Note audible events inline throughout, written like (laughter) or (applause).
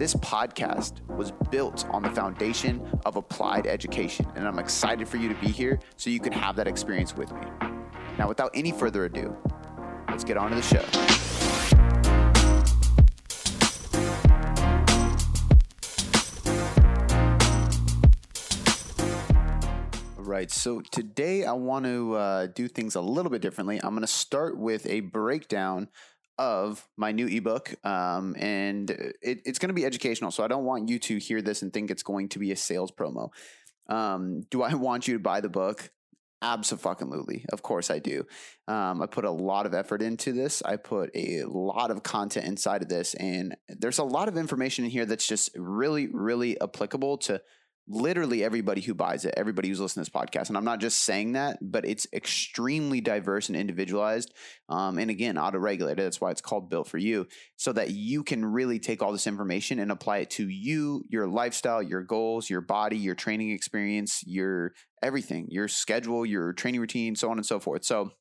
This podcast was built on the foundation of applied education, and I'm excited for you to be here so you can have that experience with me. Now, without any further ado, let's get on to the show. All right, so today I want to uh, do things a little bit differently. I'm going to start with a breakdown of my new ebook, um, and it, it's going to be educational. So I don't want you to hear this and think it's going to be a sales promo. Um, do I (laughs) want you to buy the book? Absolutely. Of course I do. Um, I put a lot of effort into this. I put a lot of content inside of this, and there's a lot of information in here that's just really, really applicable to literally everybody who buys it, everybody who's listening to this podcast. And I'm not just saying that, but it's extremely diverse and individualized. Um, and again, auto regulated. That's why it's called Built for You, so that you can really take all this information and apply it to you, your lifestyle, your goals, your body, your training experience, your everything, your schedule, your training routine, so on and so forth. So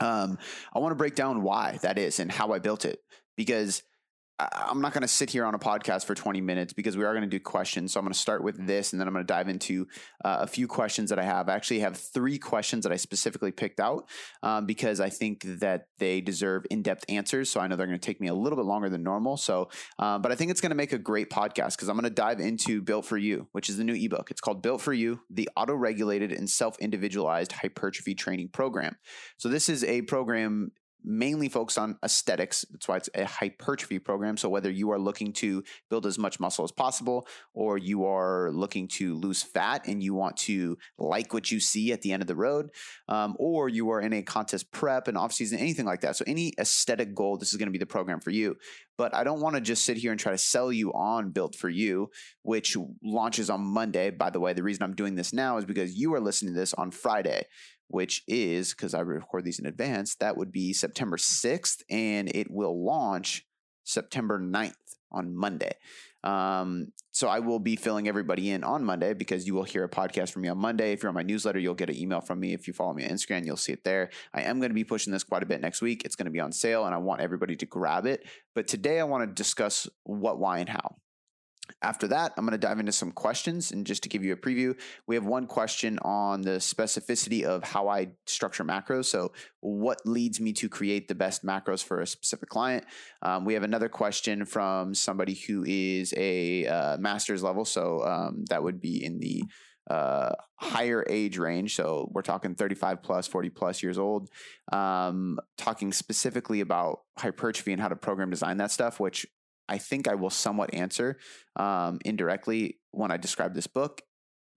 um, I want to break down why that is and how I built it because I'm not going to sit here on a podcast for 20 minutes because we are going to do questions. So I'm going to start with this and then I'm going to dive into uh, a few questions that I have. I actually have three questions that I specifically picked out um, because I think that they deserve in depth answers. So I know they're going to take me a little bit longer than normal. So, uh, but I think it's going to make a great podcast because I'm going to dive into Built for You, which is the new ebook. It's called Built for You, the auto regulated and self individualized hypertrophy training program. So this is a program mainly focused on aesthetics. That's why it's a hypertrophy program. So whether you are looking to build as much muscle as possible, or you are looking to lose fat and you want to like what you see at the end of the road, um, or you are in a contest prep and off season, anything like that. So any aesthetic goal, this is going to be the program for you. But I don't want to just sit here and try to sell you on Built for You, which launches on Monday. By the way, the reason I'm doing this now is because you are listening to this on Friday which is because I record these in advance, that would be September 6th, and it will launch September 9th on Monday. Um, so I will be filling everybody in on Monday because you will hear a podcast from me on Monday. If you're on my newsletter, you'll get an email from me. If you follow me on Instagram, you'll see it there. I am going to be pushing this quite a bit next week. It's going to be on sale and I want everybody to grab it. But today I want to discuss what, why, and how. After that, I'm going to dive into some questions. And just to give you a preview, we have one question on the specificity of how I structure macros. So, what leads me to create the best macros for a specific client? Um, we have another question from somebody who is a uh, master's level. So, um, that would be in the uh, higher age range. So we're talking 35 plus, 40 plus years old. Um, talking specifically about hypertrophy and how to program design that stuff, which I think I will somewhat answer um, indirectly when I describe this book.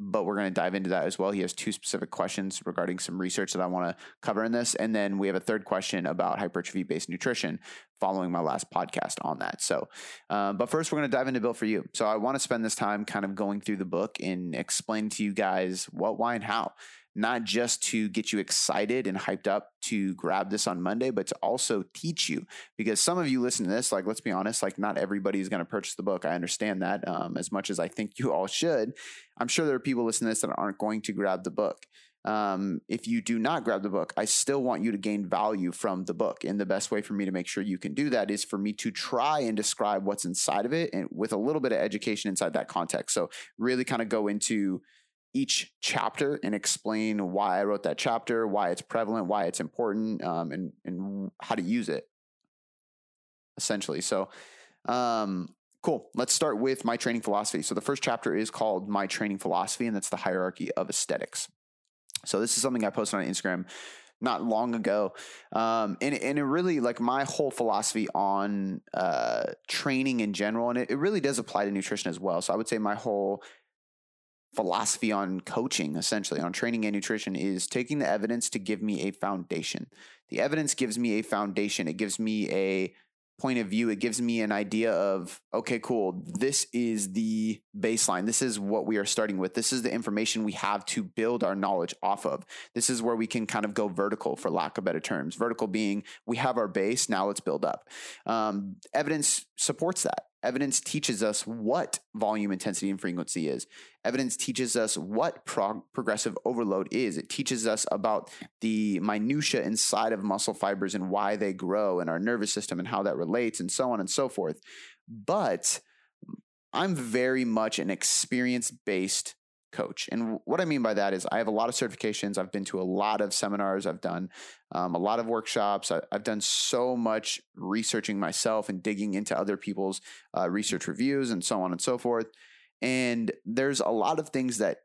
But we're going to dive into that as well. He has two specific questions regarding some research that I want to cover in this. And then we have a third question about hypertrophy based nutrition following my last podcast on that. So, um, but first, we're going to dive into Built for You. So, I want to spend this time kind of going through the book and explain to you guys what, why, and how not just to get you excited and hyped up to grab this on Monday, but to also teach you. Because some of you listen to this, like, let's be honest, like, not everybody is going to purchase the book. I understand that um, as much as I think you all should. I'm sure there are people listening to this that aren't going to grab the book. Um, if you do not grab the book, I still want you to gain value from the book. And the best way for me to make sure you can do that is for me to try and describe what's inside of it and with a little bit of education inside that context. So, really kind of go into each chapter and explain why I wrote that chapter, why it's prevalent, why it's important, um, and and how to use it. Essentially, so um, cool. Let's start with my training philosophy. So the first chapter is called My Training Philosophy, and that's the hierarchy of aesthetics. So this is something I posted on Instagram not long ago, um, and and it really like my whole philosophy on uh, training in general, and it, it really does apply to nutrition as well. So I would say my whole philosophy on coaching, essentially on training and nutrition, is taking the evidence to give me a foundation. The evidence gives me a foundation. It gives me a point of view, it gives me an idea of, okay, cool, this is the baseline. This is what we are starting with. This is the information we have to build our knowledge off of. This is where we can kind of go vertical, for lack of better terms. Vertical being we have our base, now let's build up. Um, evidence supports that. Evidence teaches us what volume, intensity, and frequency is. Evidence teaches us what prog- progressive overload is. It teaches us about the minutia inside of muscle fibers and why they grow and our nervous system and how that relates and so on and so forth. But I'm very much an experience based coach. And what I mean by that is I have a lot of certifications. I've been to a lot of seminars. I've done um, a lot of workshops. I, have done so much researching myself and digging into other people's uh, research reviews and so on and so forth. And there's a lot of things that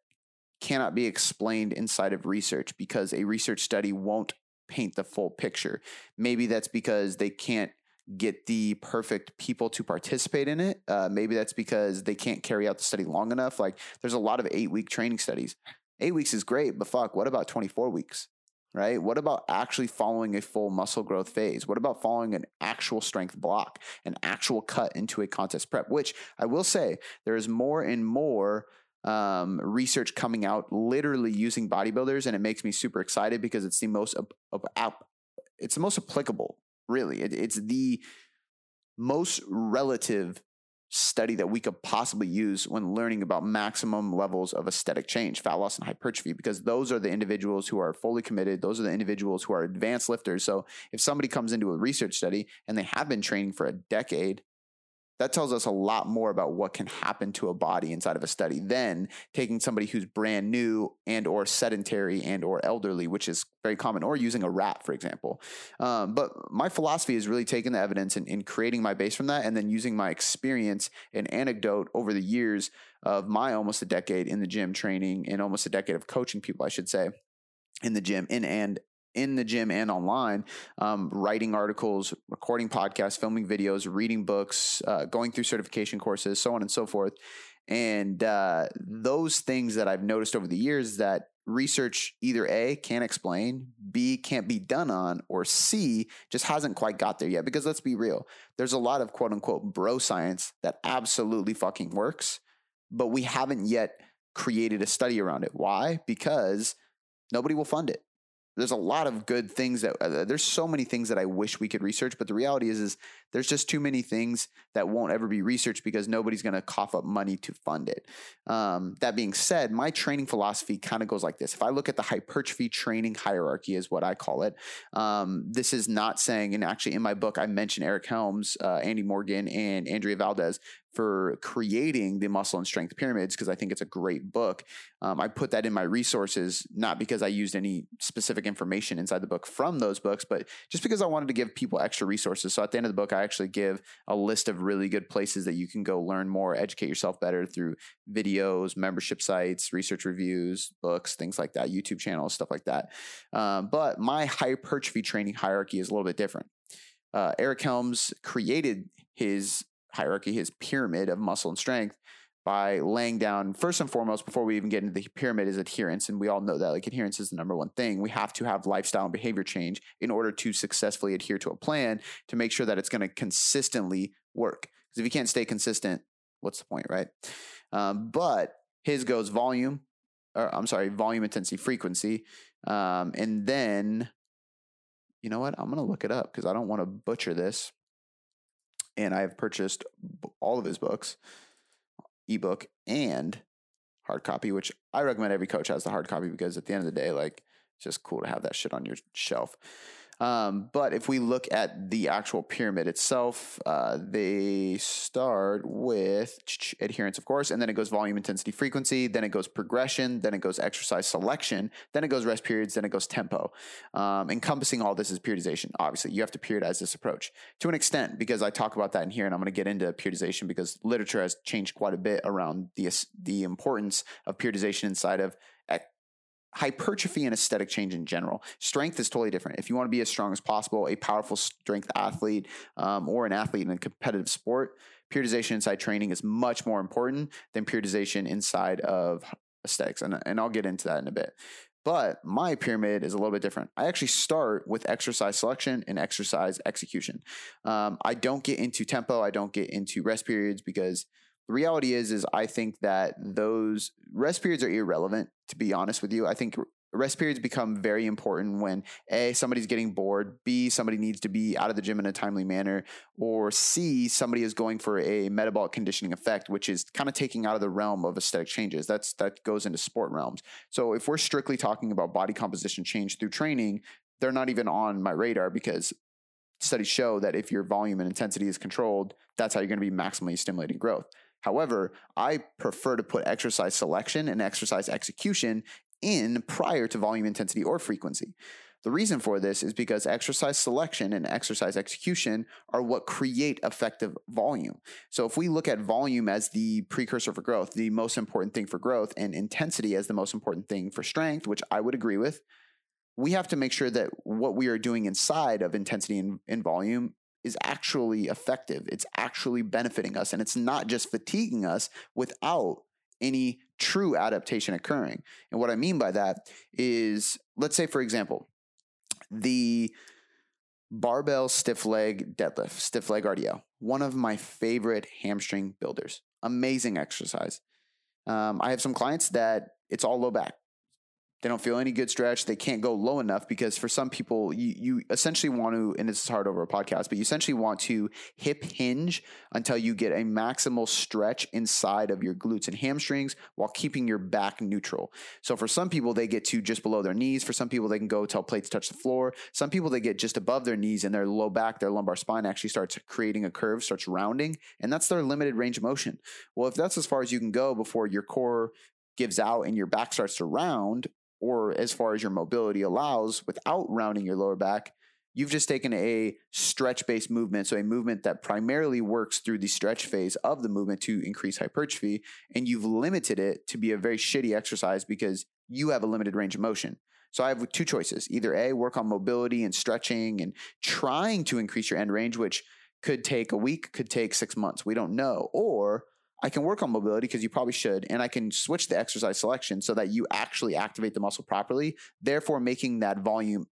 cannot be explained inside of research because a research study won't paint the full picture. Maybe that's because they can't get the perfect people to participate in it. Uh, maybe that's because they can't carry out the study long enough. Like there's a lot of eight week training studies. Eight weeks is great, but fuck, what about 24 weeks? Right? What about actually following a full muscle growth phase? What about following an actual strength block, an actual cut into a contest prep? Which I will say there is more and more um, research coming out literally using bodybuilders, and it makes me super excited because it's the most it's the most applicable really. It, it's the most relative study that we could possibly use when learning about maximum levels of aesthetic change, fat loss and hypertrophy, because those are the individuals who are fully committed. Those are the individuals who are advanced lifters. So if somebody comes into a research study and they have been training for a decade, that tells us a lot more about what can happen to a body inside of a study than taking somebody who's brand new and or sedentary and or elderly which is very common or using a rat for example. Um, but my philosophy is really taking the evidence and, and creating my base from that and then using my experience and anecdote over the years of my almost a decade in the gym training and almost a decade of coaching people i should say in the gym in and in the gym and online, um, writing articles, recording podcasts, filming videos, reading books, uh, going through certification courses, so on and so forth. And uh, those things that I've noticed over the years that research either A can't explain, B can't be done on, or C just hasn't quite got there yet. Because let's be real, there's a lot of quote unquote bro science that absolutely fucking works, but we haven't yet created a study around it. Why? Because nobody will fund it there's a lot of good things that uh, there's so many things that I wish we could research, but the reality is is there's just too many things that won't ever be researched because nobody's going to cough up money to fund it. Um, that being said, my training philosophy kind of goes like this: if I look at the hypertrophy training hierarchy, is what I call it. Um, this is not saying, and actually in my book I mention Eric Helms, uh, Andy Morgan, and Andrea Valdez for creating the muscle and strength pyramids because I think it's a great book. Um, I put that in my resources, not because I used any specific information inside the book from those books, but just because I wanted to give people extra resources. So at the end of the book, I actually give a list of really good places that you can go learn more, educate yourself better through videos, membership sites, research reviews, books, things like that, YouTube channels, stuff like that. Um, but my hypertrophy training hierarchy is a little bit different. Uh, Eric Helms created his hierarchy, his pyramid of muscle and strength by laying down first and foremost before we even get into the pyramid is adherence and we all know that like adherence is the number one thing. We have to have lifestyle and behavior change in order to successfully adhere to a plan to make sure that it's going to consistently work. Because if you can't stay consistent what's the point right? Um, but his goes volume or i'm sorry volume intensity frequency um, and then you know what? I'm going to look it up because i don't want to butcher this and I have purchased all of his books, ebook and hard copy, which I recommend every coach has the hard copy because at the end of the day, like it's just cool to have that shit on your shelf. Um, but if we look at the actual pyramid itself, uh, they start with adherence, of course, and then it goes volume, intensity, frequency, then it goes progression, then it goes exercise selection, then it goes rest periods, then it goes tempo. Um, encompassing all this is periodization. Obviously, you have to periodize this approach to an extent because I talk about that in here, and I'm going to get into periodization because literature has changed quite a bit around the the importance of periodization inside of hypertrophy and aesthetic change in general. Strength is totally different. If you want to be as strong as possible, a powerful strength athlete, um, or an athlete in a competitive sport, periodization inside training is much more important than periodization inside of aesthetics. And, and I'll get into that in a bit. But my pyramid is a little bit different. I actually start with exercise selection and exercise execution. Um, I don't get into tempo. I don't get into rest periods because the reality is, is I think that those rest periods are irrelevant. To be honest with you, I think rest periods become very important when a somebody's getting bored b somebody needs to be out of the gym in a timely manner or c somebody is going for a metabolic conditioning effect which is kind of taking out of the realm of aesthetic changes. That's that goes into sport realms. So if we're strictly talking about body composition change through training they're not even on my radar because studies show that if your volume and intensity is controlled that's how you're going to be maximally stimulating growth However, I prefer to put exercise selection and exercise execution in prior to volume intensity or frequency. The reason for this is because exercise selection and exercise execution are what create effective volume. So, if we look at volume as the precursor for growth, the most important thing for growth, and intensity as the most important thing for strength, which I would agree with, we have to make sure that what we are doing inside of intensity and, and volume is actually effective. It's actually benefiting us, and it's not just fatiguing us without any true adaptation occurring. And what I mean by that is, let's say, for example, the barbell stiff leg deadlift, stiff leg RDL, one of my favorite hamstring builders. Amazing exercise. Um, I have some clients that it's all low back. They don't feel any good stretch. They can't go low enough because for some people, you, you essentially want to, and it's hard over a podcast, but you essentially want to hip hinge until you get a maximal stretch inside of your glutes and hamstrings while keeping your back neutral. So for some people, they get to just below their knees. For some people, they can go till plates touch the floor. Some people, they get just above their knees and their low back, their lumbar spine actually starts creating a curve, starts rounding, and that's their limited range of motion. Well, if that's as far as you can go before your core gives out and your back starts to round, or as far as your mobility allows without rounding your lower back, you've just taken a stretch based movement. So, a movement that primarily works through the stretch phase of the movement to increase hypertrophy, and you've limited it to be a very shitty exercise because you have a limited range of motion. So, I have two choices either A, work on mobility and stretching and trying to increase your end range, which could take a week, could take six months. We don't know. Or I can work on mobility because you probably should, and I can switch the exercise selection so that you actually activate the muscle properly, therefore making that volume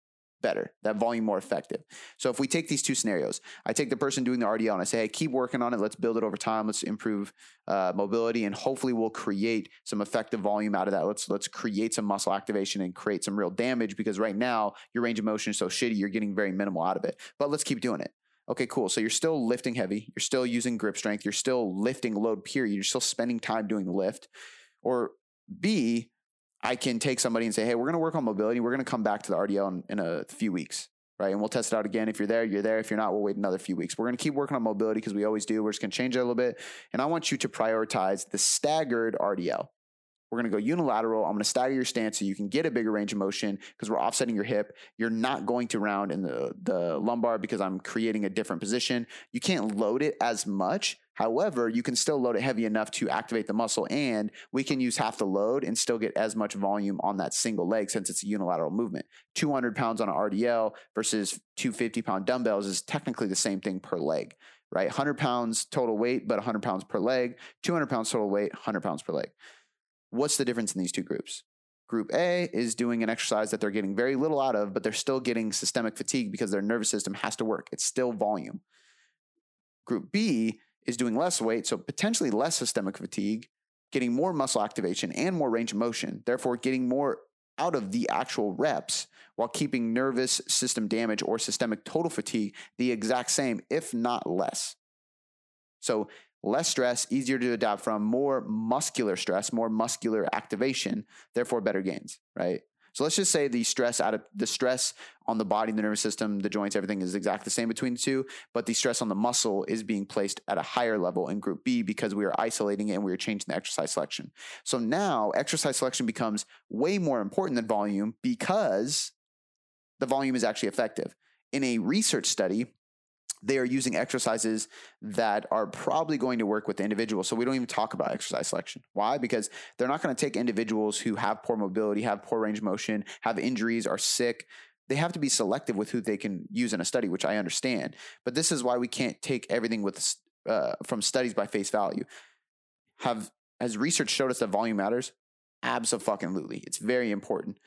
better, that volume more effective. So if we take these two scenarios, I take the person doing the RDL and I say, hey, keep working on it. Let's build it over time. Let's improve uh, mobility, and hopefully we'll create some effective volume out of that. Let's let's create some muscle activation and create some real damage because right now your range of motion is so shitty, you're getting very minimal out of it. But let's keep doing it. Okay, cool. So you're still lifting heavy. You're still using grip strength. You're still lifting load, period. You're still spending time doing the lift. Or B, I can take somebody and say, hey, we're going to work on mobility. We're going to come back to the RDL in, in, a few weeks, right? And we'll test it out again. If you're there, you're there. If you're not, we'll wait another few weeks. We're going to keep working on mobility because we always do. We're just going to change it a little bit. And I want you to prioritize the staggered RDL. We're going to go unilateral. I'm going to stagger your stance so you can get a bigger range of motion because we're offsetting your hip. You're not going to round in the, the lumbar because I'm creating a different position. You can't load it as much. However, you can still load it heavy enough to activate the muscle, and we can use half the load and still get as much volume on that single leg since it's a unilateral movement. 200 pounds on an RDL versus 250 pound dumbbells is technically the same thing per leg, right? 100 pounds total weight, but 100 pounds per leg, 200 pounds total weight, 100 pounds per leg. What's the difference in these two groups? Group A is doing an exercise that they're getting very little out of, but they're still getting systemic fatigue because their nervous system has to work. It's still volume. Group B is doing less weight, so potentially less systemic fatigue, getting more muscle activation and more range of motion, therefore getting more out of the actual reps while keeping nervous system damage or systemic total fatigue the exact same, if not less. So less stress, easier to adapt from, more muscular stress, more muscular activation, therefore better gains, right? So let's just say the stress out of the stress on the body, the nervous system, the joints, everything is exactly the same between the two, but the stress on the muscle is being placed at a higher level in group B because we are isolating it and we are changing the exercise selection. So now exercise selection becomes way more important than volume because the volume is actually effective. In a research study, they are using exercises that are probably going to work with the individual. So we don't even talk about exercise selection. Why? Because they're not going to take individuals who have poor mobility, have poor range of motion, have injuries, are sick. They have to be selective with who they can use in a study, which I understand. But this is why we can't take everything with uh, from studies by face value. Have has research showed us that volume matters? Absolutely, it's very important.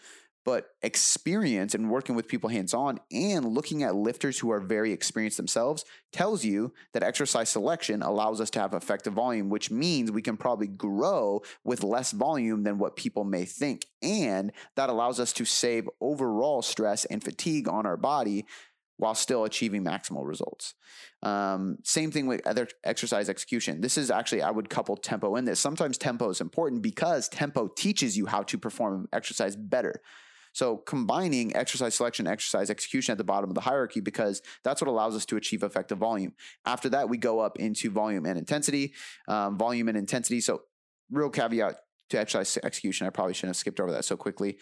But experience and working with people hands on and looking at lifters who are very experienced themselves tells you that exercise selection allows us to have effective volume, which means we can probably grow with less volume than what people may think. And that allows us to save overall stress and fatigue on our body while still achieving maximal results. Um, same thing with other exercise execution. This is actually, I would couple tempo in this. Sometimes tempo is important because tempo teaches you how to perform exercise better. So combining exercise selection, exercise execution at the bottom of the hierarchy because that's what allows us to achieve effective volume. After that, we go up into volume and intensity, um, volume and intensity. So real caveat to exercise execution. I probably shouldn't have skipped over that so quickly.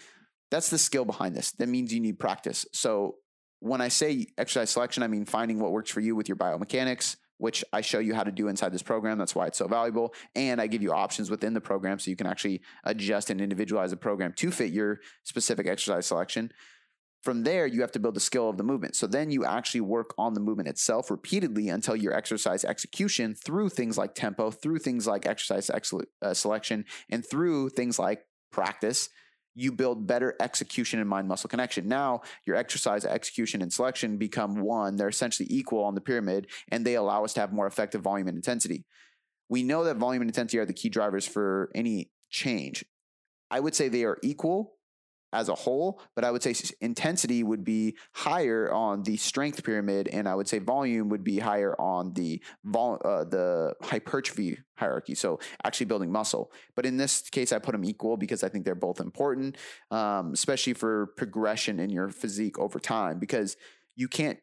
That's the skill behind this. That means you need practice. So when I say exercise selection, I mean finding what works for you with your biomechanics, which I show you how to do inside this program. That's why it's so valuable. And I give you options within the program so you can actually adjust and individualize the program to fit your specific exercise selection. From there, you have to build the skill of the movement. So then you actually work on the movement itself repeatedly until your exercise execution through things like tempo, through things like exercise ex- uh, selection, and through things like practice you build better execution and mind muscle connection. Now, your exercise, execution, and selection become one. They're essentially equal on the pyramid, and they allow us to have more effective volume and intensity. We know that volume and intensity are the key drivers for any change. I would say they are equal as a whole, but I would say intensity would be higher on the strength pyramid, and I would say volume would be higher on the vol- uh, the hypertrophy hierarchy. So actually building muscle. But in this case, I put them equal because I think they're both important, um, especially for progression in your physique over time. Because you can't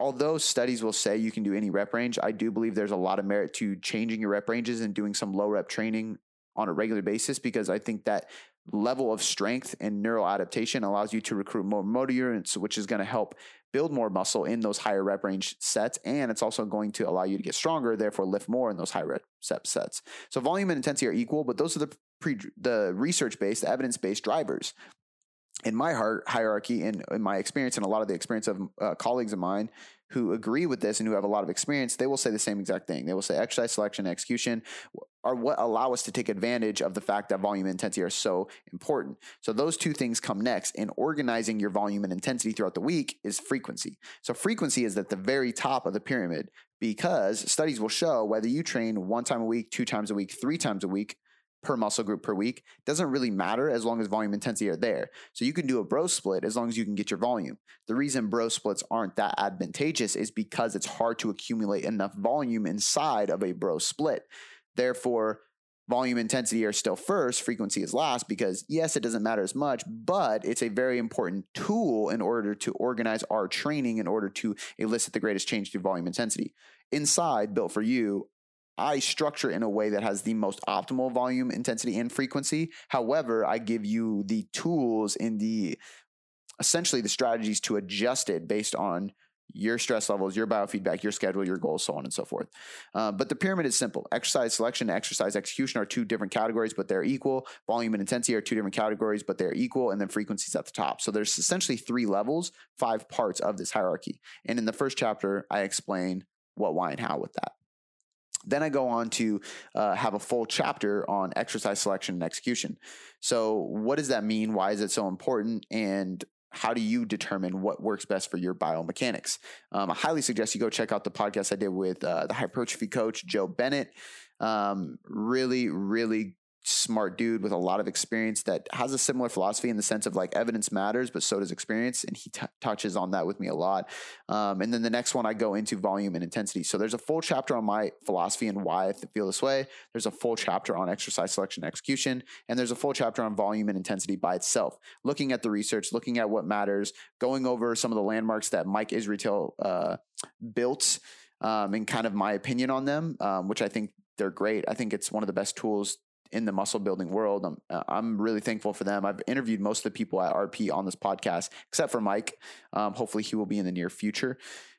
although studies will say you can do any rep range, I do believe there's a lot of merit to changing your rep ranges and doing some low rep training on a regular basis because I think that level of strength and neural adaptation allows you to recruit more motor units, which is going to help build more muscle in those higher rep range sets. And it's also going to allow you to get stronger, therefore lift more in those high rep sets. So volume and intensity are equal, but those are the pre, the research based, the evidence based drivers. In my heart hierarchy and in my experience and a lot of the experience of uh, colleagues of mine who agree with this and who have a lot of experience, they will say the same exact thing. They will say exercise selection, execution are what allow us to take advantage of the fact that volume and intensity are so important. So those two things come next. And organizing your volume and intensity throughout the week is frequency. So frequency is at the very top of the pyramid because studies will show whether you train one time a week, two times a week, three times a week, per muscle group per week doesn't really matter as long as volume intensity are there. So you can do a bro split as long as you can get your volume. The reason bro splits aren't that advantageous is because it's hard to accumulate enough volume inside of a bro split. Therefore, volume intensity are still first, frequency is last because yes, it doesn't matter as much, but it's a very important tool in order to organize our training in order to elicit the greatest change through volume intensity. Inside, built for you, I structure in a way that has the most optimal volume, intensity, and frequency. However, I give you the tools and the essentially the strategies to adjust it based on your stress levels, your biofeedback, your schedule, your goals, so on and so forth. Uh, but the pyramid is simple. Exercise selection exercise execution are two different categories, but they're equal. Volume and intensity are two different categories, but they're equal. And then frequencies at the top. So there's essentially three levels, five parts of this hierarchy. And in the first chapter, I explain what, why, and how with that. Then I go on to uh, have a full chapter on exercise selection and execution. So, what does that mean? Why is it so important? And how do you determine what works best for your biomechanics? Um, I highly suggest you go check out the podcast I did with uh, the hypertrophy coach, Joe Bennett. Um, really, really smart dude with a lot of experience that has a similar philosophy in the sense of like evidence matters, but so does experience. And he t- touches on that with me a lot. Um, and then the next one, I go into volume and intensity. So there's a full chapter on my philosophy and why I feel this way. There's a full chapter on exercise selection execution. And there's a full chapter on volume and intensity by itself, looking at the research, looking at what matters, going over some of the landmarks that Mike Israetel uh, built. Um, and kind of my opinion on them, um, which I think they're great. I think it's one of the best tools in the muscle building world. I'm uh, I'm really thankful for them. I've interviewed most of the people at RP on this podcast, except for Mike. Um, hopefully, he will be in the near future.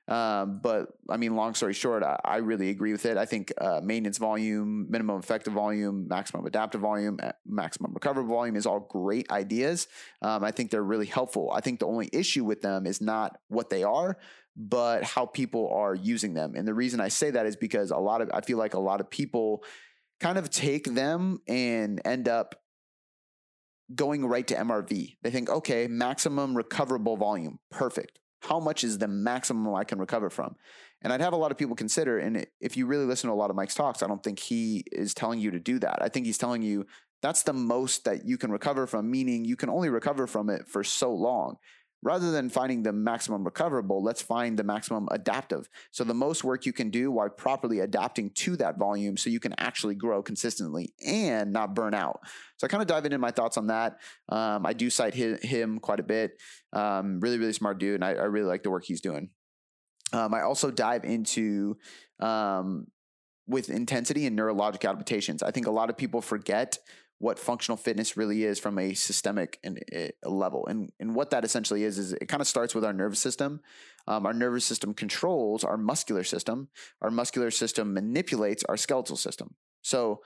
Um, but I mean, long story short, I, I really agree with it. I think uh, maintenance volume, minimum effective volume, maximum adaptive volume, uh, maximum recoverable volume is all great ideas. Um, I think they're really helpful. I think the only issue with them is not what they are, but how people are using them. And the reason I say that is because a lot of I feel like a lot of people kind of take them and end up going right to MRV. They think, okay, maximum recoverable volume, perfect. How much is the maximum I can recover from? And I'd have a lot of people consider, and if you really listen to a lot of Mike's talks, I don't think he is telling you to do that. I think he's telling you that's the most that you can recover from, meaning you can only recover from it for so long rather than finding the maximum recoverable, let's find the maximum adaptive. So the most work you can do while properly adapting to that volume so you can actually grow consistently and not burn out. So I kind of dive into my thoughts on that. Um, I do cite his, him quite a bit. Um, really, really smart dude. And I, I, really like the work he's doing. Um, I also dive into um, with intensity and neurologic adaptations. I think a lot of people forget what functional fitness really is from a systemic and, uh, level. And, and what that essentially is, is it kind of starts with our nervous system. Um, our nervous system controls our muscular system. Our muscular system manipulates our skeletal system. So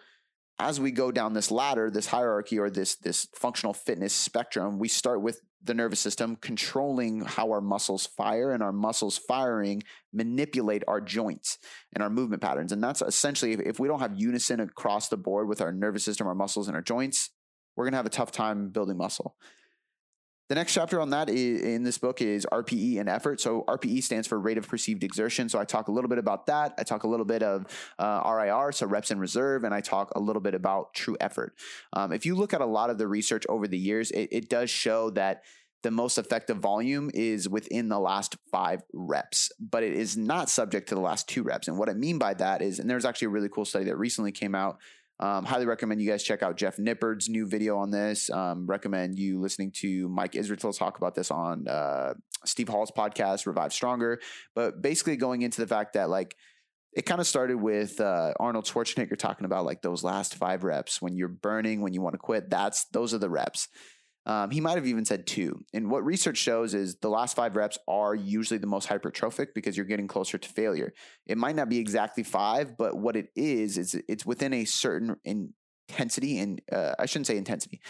as we go down this ladder, this hierarchy or this this functional fitness spectrum, we start with the nervous system controlling how our muscles fire and our muscles firing manipulate our joints and our movement patterns. And that's essentially if, if we don't have unison across the board with our nervous system, our muscles and our joints, we're going to have a tough time building muscle. The next chapter on that is, in this book is RPE and effort. So RPE stands for rate of perceived exertion. So I talk a little bit about that. I talk a little bit of uh, RIR, so reps in reserve, and I talk a little bit about true effort. Um, if you look at a lot of the research over the years, it, it does show that the most effective volume is within the last five reps, but it is not subject to the last two reps. And what I mean by that is, and there's actually a really cool study that recently came out um, highly recommend you guys check out Jeff Nippard's new video on this. Um, recommend you listening to Mike Israetel talk about this on uh, Steve Hall's podcast, Revive Stronger. But basically, going into the fact that like it kind of started with uh, Arnold Schwarzenegger talking about like those last five reps when you're burning, when you want to quit. That's those are the reps. Um, he might have even said two. And what research shows is the last five reps are usually the most hypertrophic because you're getting closer to failure. It might not be exactly five, but what it is is it's within a certain intensity, and uh, I shouldn't say intensity.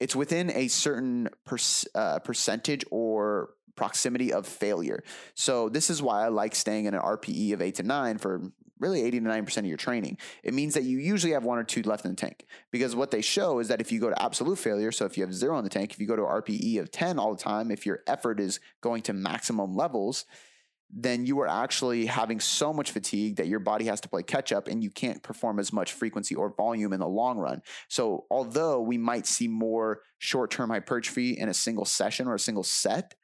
It's within a certain per, uh, percentage or proximity of failure. So this is why I like staying in an RPE of eight to nine for really 80 to 90% of your training. It means that you usually have one or two left in the tank. Because what they show is that if you go to absolute failure, so if you have zero in the tank, if you go to RPE of 10 all the time, if your effort is going to maximum levels, then you are actually having so much fatigue that your body has to play catch up and you can't perform as much frequency or volume in the long run. So, although we might see more short term hypertrophy in a single session or a single set,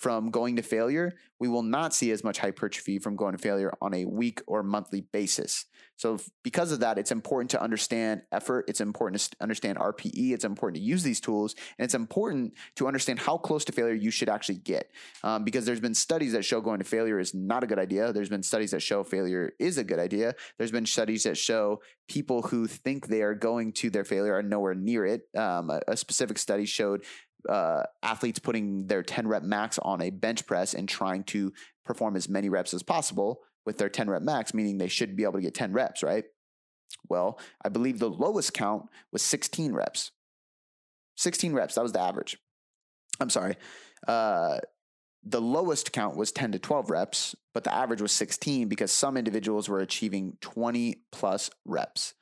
from going to failure, we will not see as much hypertrophy from going to failure on a week or monthly basis. So, because of that, it's important to understand effort. It's important to understand RPE. It's important to use these tools. And it's important to understand how close to failure you should actually get. Um, because there's been studies that show going to failure is not a good idea. There's been studies that show failure is a good idea. There's been studies that show people who think they are going to their failure are nowhere near it. Um, a, a specific study showed uh, athletes putting their 10 rep max on a bench press and trying to perform as many reps as possible with their 10 rep max, meaning they should be able to get 10 reps, right? Well, I believe the lowest count was 16 reps. 16 reps, that was the average. I'm sorry. Uh, the lowest count was 10 to 12 reps, but the average was 16 because some individuals were achieving 20 plus reps.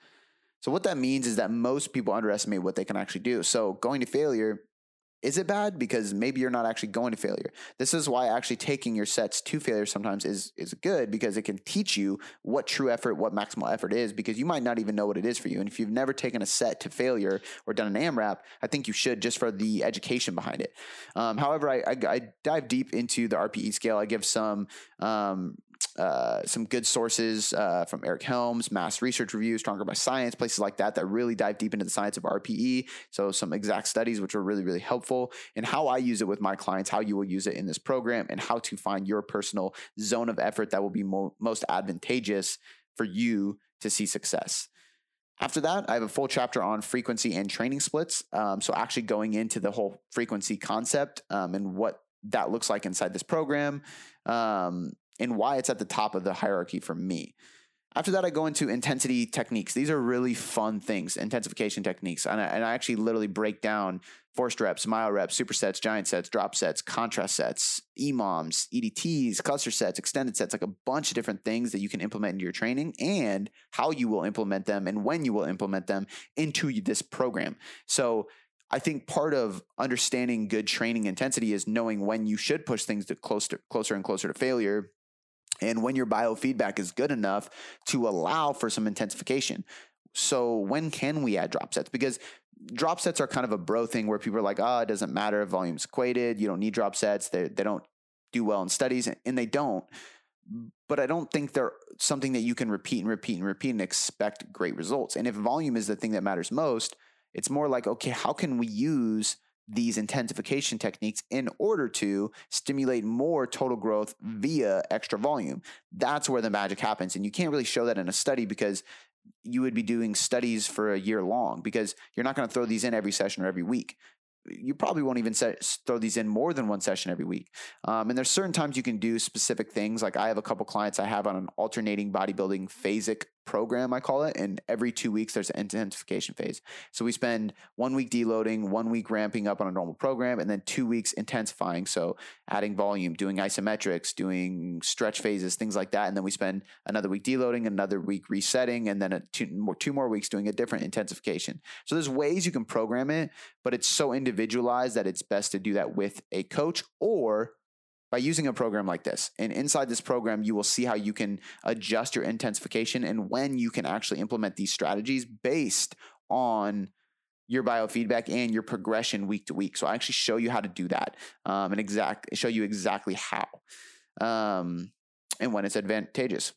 So, what that means is that most people underestimate what they can actually do. So, going to failure is it bad? Because maybe you're not actually going to failure. This is why actually taking your sets to failure sometimes is is good because it can teach you what true effort what maximal effort is because you might not even know what it is for you. And if you've never taken a set to failure or done an amrap i think you should just for the education behind it. Um, however I, I, I, dive deep into the rpe scale. I give some um, uh, some good sources uh, from Eric Helms, Mass Research Review, Stronger by Science, places like that that really dive deep into the science of RPE. So some exact studies which are really really helpful and how I use it with my clients, how you will use it in this program, and how to find your personal zone of effort that will be mo- most advantageous for you to see success. After that, I have a full chapter on frequency and training splits. Um, so actually going into the whole frequency concept um, and what that looks like inside this program. Um, and why it's at the top of the hierarchy for me. After that, I go into intensity techniques. These are really fun things, intensification techniques. And I, and I actually literally break down forced reps, myo reps, supersets, giant sets, drop sets, contrast sets, EMOMs, EDTs, cluster sets, extended sets, like a bunch of different things that you can implement into your training and how you will implement them and when you will implement them into this program. So I think part of understanding good training intensity is knowing when you should push things to closer, closer and closer to failure, and when your biofeedback is good enough to allow for some intensification. So when can we add drop sets? Because drop sets are kind of a bro thing where people are like, oh, it doesn't matter volume's equated. You don't need drop sets. They they don't do well in studies, and they don't. But I don't think they're something that you can repeat and repeat and repeat and expect great results. And if volume is the thing that matters most, it's more like, okay, how can we use these intensification techniques in order to stimulate more total growth via extra volume. That's where the magic happens. And you can't really show that in a study because you would be doing studies for a year long because you're not going to throw these in every session or every week you probably won't even set, throw these in more than one session every week. Um, and there's certain times you can do specific things. Like I have a couple clients I have on an alternating bodybuilding phasic program, I call it. And every two weeks, there's an intensification phase. So we spend one week deloading, one week ramping up on a normal program, and then two weeks intensifying. So adding volume, doing isometrics, doing stretch phases, things like that. And then we spend another week deloading, another week resetting, and then two, more, two more weeks doing a different intensification. So there's ways you can program it, but it's so individualized that it's best to do that with a coach or by using a program like this. And inside this program, you will see how you can adjust your intensification and when you can actually implement these strategies based on your biofeedback and your progression week to week. So I actually show you how to do that um, and exact show you exactly how um, and when it's advantageous.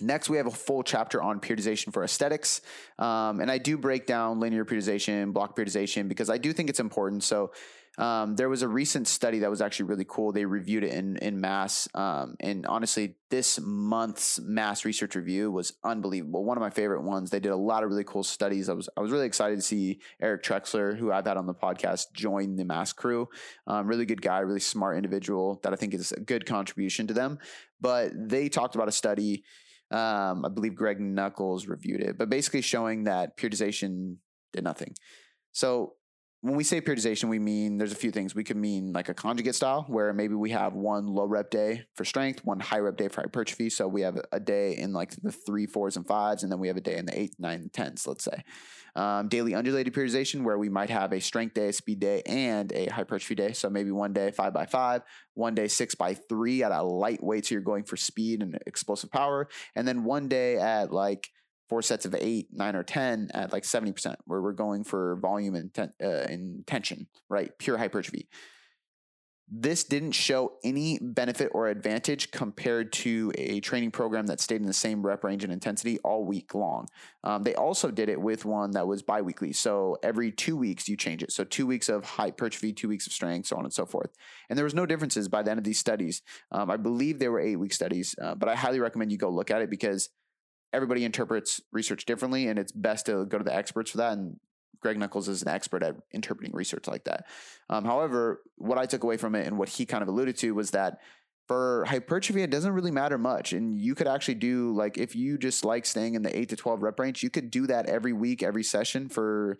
Next, we have a full chapter on periodization for aesthetics. Um, and I do break down linear periodization, block periodization, because I do think it's important. So um, there was a recent study that was actually really cool. They reviewed it in in mass, um, and honestly, this month's mass research review was unbelievable. One of my favorite ones. They did a lot of really cool studies. I was I was really excited to see Eric Trexler, who I've had on the podcast, join the mass crew. Um, really good guy, really smart individual that I think is a good contribution to them. But they talked about a study. Um, I believe Greg Nuckols reviewed it, but basically showing that periodization did nothing. So when we say periodization, we mean there's a few things. We could mean like a conjugate style, where maybe we have one low rep day for strength, one high rep day for hypertrophy. So we have a day in like the three, fours, and fives, and then we have a day in the eight, nine, tens, let's say. Um, daily undulated periodization, where we might have a strength day, a speed day, and a hypertrophy day. So maybe one day five by five, one day six by three at a lightweight, so you're going for speed and explosive power, and then one day at like four sets of eight, nine, or 10 at like 70%, where we're going for volume and, ten, uh, tension, right? Pure hypertrophy. This didn't show any benefit or advantage compared to a training program that stayed in the same rep range and intensity all week long. Um, they also did it with one that was biweekly. So every two weeks you change it. So two weeks of hypertrophy, two weeks of strength, so on and so forth. And there was no differences by the end of these studies. Um, I believe they were eight week studies, uh, but I highly recommend you go look at it because everybody interprets research differently, and it's best to go to the experts for that. And Greg Nuckols is an expert at interpreting research like that. Um, however, what I took away from it and what he kind of alluded to was that for hypertrophy, it doesn't really matter much. And you could actually do, like, if you just like staying in the eight to 12 rep range, you could do that every week, every session for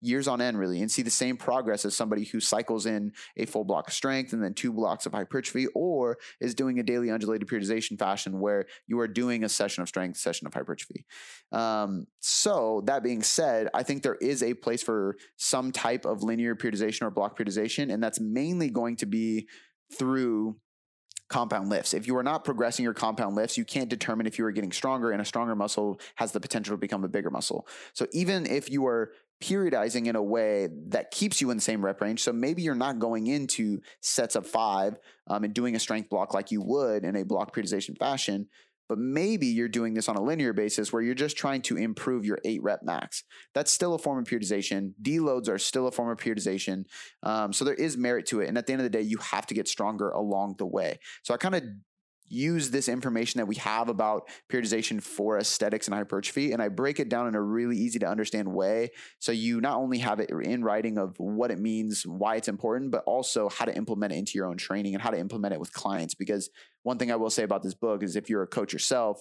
years on end really and see the same progress as somebody who cycles in a full block of strength and then two blocks of hypertrophy or is doing a daily undulated periodization fashion where you are doing a session of strength session of hypertrophy. Um, so that being said i think there is a place for some type of linear periodization or block periodization and that's mainly going to be through compound lifts. If you are not progressing your compound lifts, you can't determine if you are getting stronger, and a stronger muscle has the potential to become a bigger muscle. So even if you are periodizing in a way that keeps you in the same rep range. So maybe you're not going into sets of five um, and doing a strength block like you would in a block periodization fashion, but maybe you're doing this on a linear basis where you're just trying to improve your eight rep max. That's still a form of periodization. Deloads are still a form of periodization. Um, so there is merit to it. And at the end of the day, you have to get stronger along the way. So I kind of use this information that we have about periodization for aesthetics and hypertrophy and I break it down in a really easy to understand way so you not only have it in writing of what it means, why it's important, but also how to implement it into your own training and how to implement it with clients because one thing I will say about this book is if you're a coach yourself,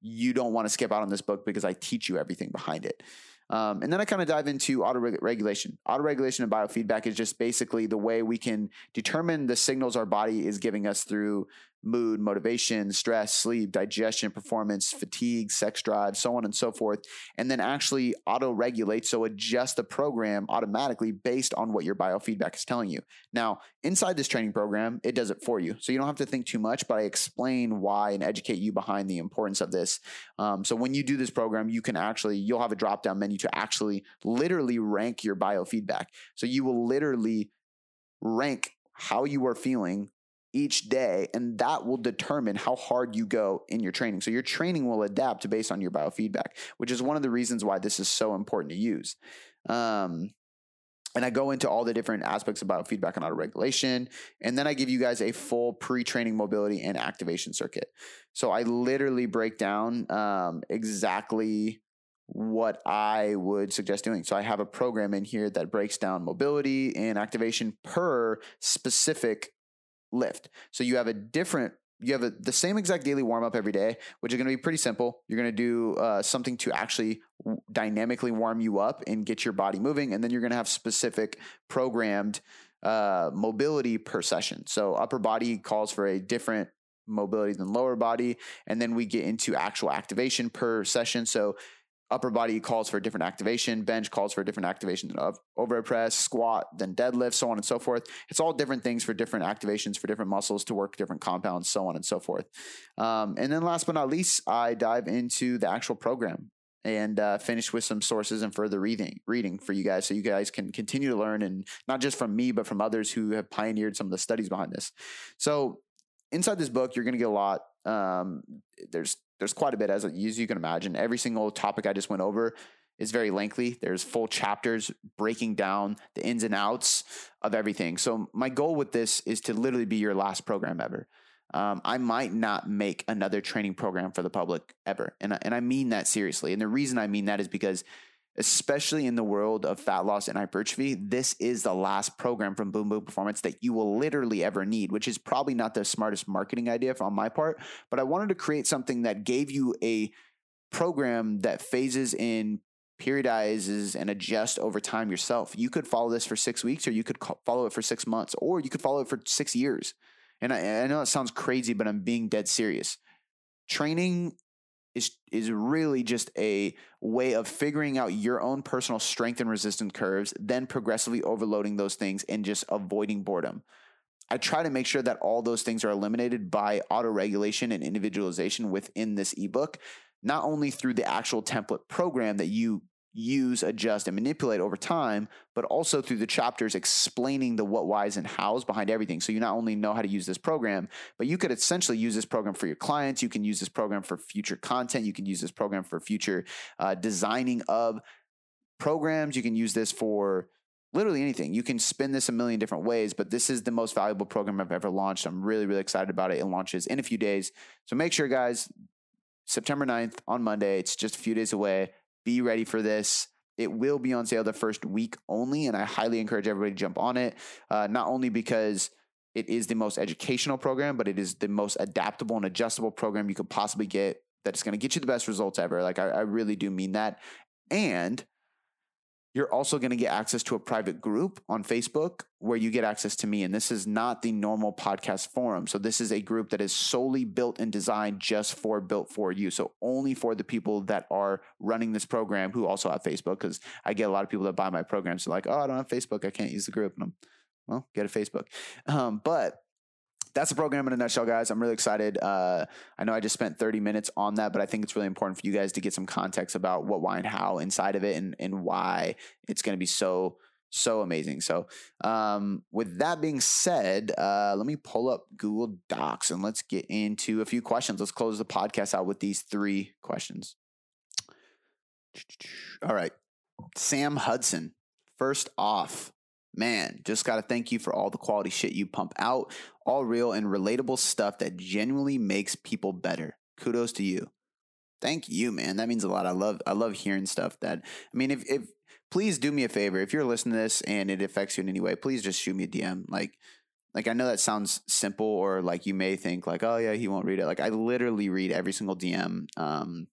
you don't want to skip out on this book because I teach you everything behind it. Um, and then I kind of dive into auto regulation. Auto regulation and biofeedback is just basically the way we can determine the signals our body is giving us through mood, motivation, stress, sleep, digestion, performance, fatigue, sex drive, so on and so forth, and then actually auto regulate. So adjust the program automatically based on what your biofeedback is telling you. Now, inside this training program, it does it for you. So you don't have to think too much, but I explain why and educate you behind the importance of this. Um, so when you do this program, you can actually, you'll have a drop down menu to actually literally rank your biofeedback. So you will literally rank how you are feeling each day, and that will determine how hard you go in your training. So your training will adapt based on your biofeedback, which is one of the reasons why this is so important to use. Um, and I go into all the different aspects of biofeedback and auto regulation. And then I give you guys a full pre training mobility and activation circuit. So I literally break down um, exactly what I would suggest doing. So I have a program in here that breaks down mobility and activation per specific lift. So you have a different you have a, the same exact daily warm up every day, which is going to be pretty simple. You're going to do uh, something to actually dynamically warm you up and get your body moving, and then you're going to have specific programmed uh, mobility per session. So upper body calls for a different mobility than lower body, and then we get into actual activation per session. So upper body calls for a different activation, bench calls for a different activation than overhead press, squat, then deadlift, so on and so forth. It's all different things for different activations for different muscles to work different compounds, so on and so forth. Um, and then last but not least, I dive into the actual program and uh, finish with some sources and further reading reading for you guys so you guys can continue to learn and not just from me but from others who have pioneered some of the studies behind this so inside this book you're going to get a lot um, there's there's quite a bit as, as you can imagine. Every single topic I just went over is very lengthy. There's full chapters breaking down the ins and outs of everything. So my goal with this is to literally be your last program ever. Um, I might not make another training program for the public ever, and and I mean that seriously. And the reason I mean that is because especially in the world of fat loss and hypertrophy, this is the last program from Boom Boom Performance that you will literally ever need, which is probably not the smartest marketing idea on my part. But I wanted to create something that gave you a program that phases in periodizes and adjust over time yourself. You could follow this for six weeks, or you could follow it for six months, or you could follow it for six years. And I, I know that sounds crazy, but I'm being dead serious. Training is is really just a way of figuring out your own personal strength and resistance curves, then progressively overloading those things and just avoiding boredom. I try to make sure that all those things are eliminated by auto regulation and individualization within this ebook, not only through the actual template program that you use, adjust, and manipulate over time, but also through the chapters explaining the what, whys, and hows behind everything. So you not only know how to use this program, but you could essentially use this program for your clients. You can use this program for future content. You can use this program for future uh, designing of programs. You can use this for literally anything. You can spin this a million different ways, but this is the most valuable program I've ever launched. I'm really, really excited about it. It launches in a few days. So make sure, guys, September 9th on Monday, it's just a few days away be ready for this. It will be on sale the first week only, and I highly encourage everybody to jump on it. Uh, not only because it is the most educational program, but it is the most adaptable and adjustable program you could possibly get that's going to get you the best results ever. Like, I, I really do mean that. And you're also going to get access to a private group on Facebook where you get access to me. And this is not the normal podcast forum. So, this is a group that is solely built and designed just for built for you. So, only for the people that are running this program who also have Facebook. Because I get a lot of people that buy my programs. Like, oh, I don't have Facebook. I can't use the group. And I'm, well, get a Facebook. Um, but that's the program in a nutshell, guys. I'm really excited. Uh, I know I just spent 30 minutes on that, but I think it's really important for you guys to get some context about what, why, and how inside of it, and and why it's going to be so so amazing. So, um, with that being said, uh, let me pull up Google Docs and let's get into a few questions. Let's close the podcast out with these three questions. All right, Sam Hudson. First off, Man, just got to thank you for all the quality shit you pump out, all real and relatable stuff that genuinely makes people better. Kudos to you. Thank you, man. That means a lot. I love I love hearing stuff that I mean if if please do me a favor. If you're listening to this and it affects you in any way, please just shoot me a DM. Like like I know that sounds simple or like you may think like, oh yeah, he won't read it. Like I literally read every single DM. Um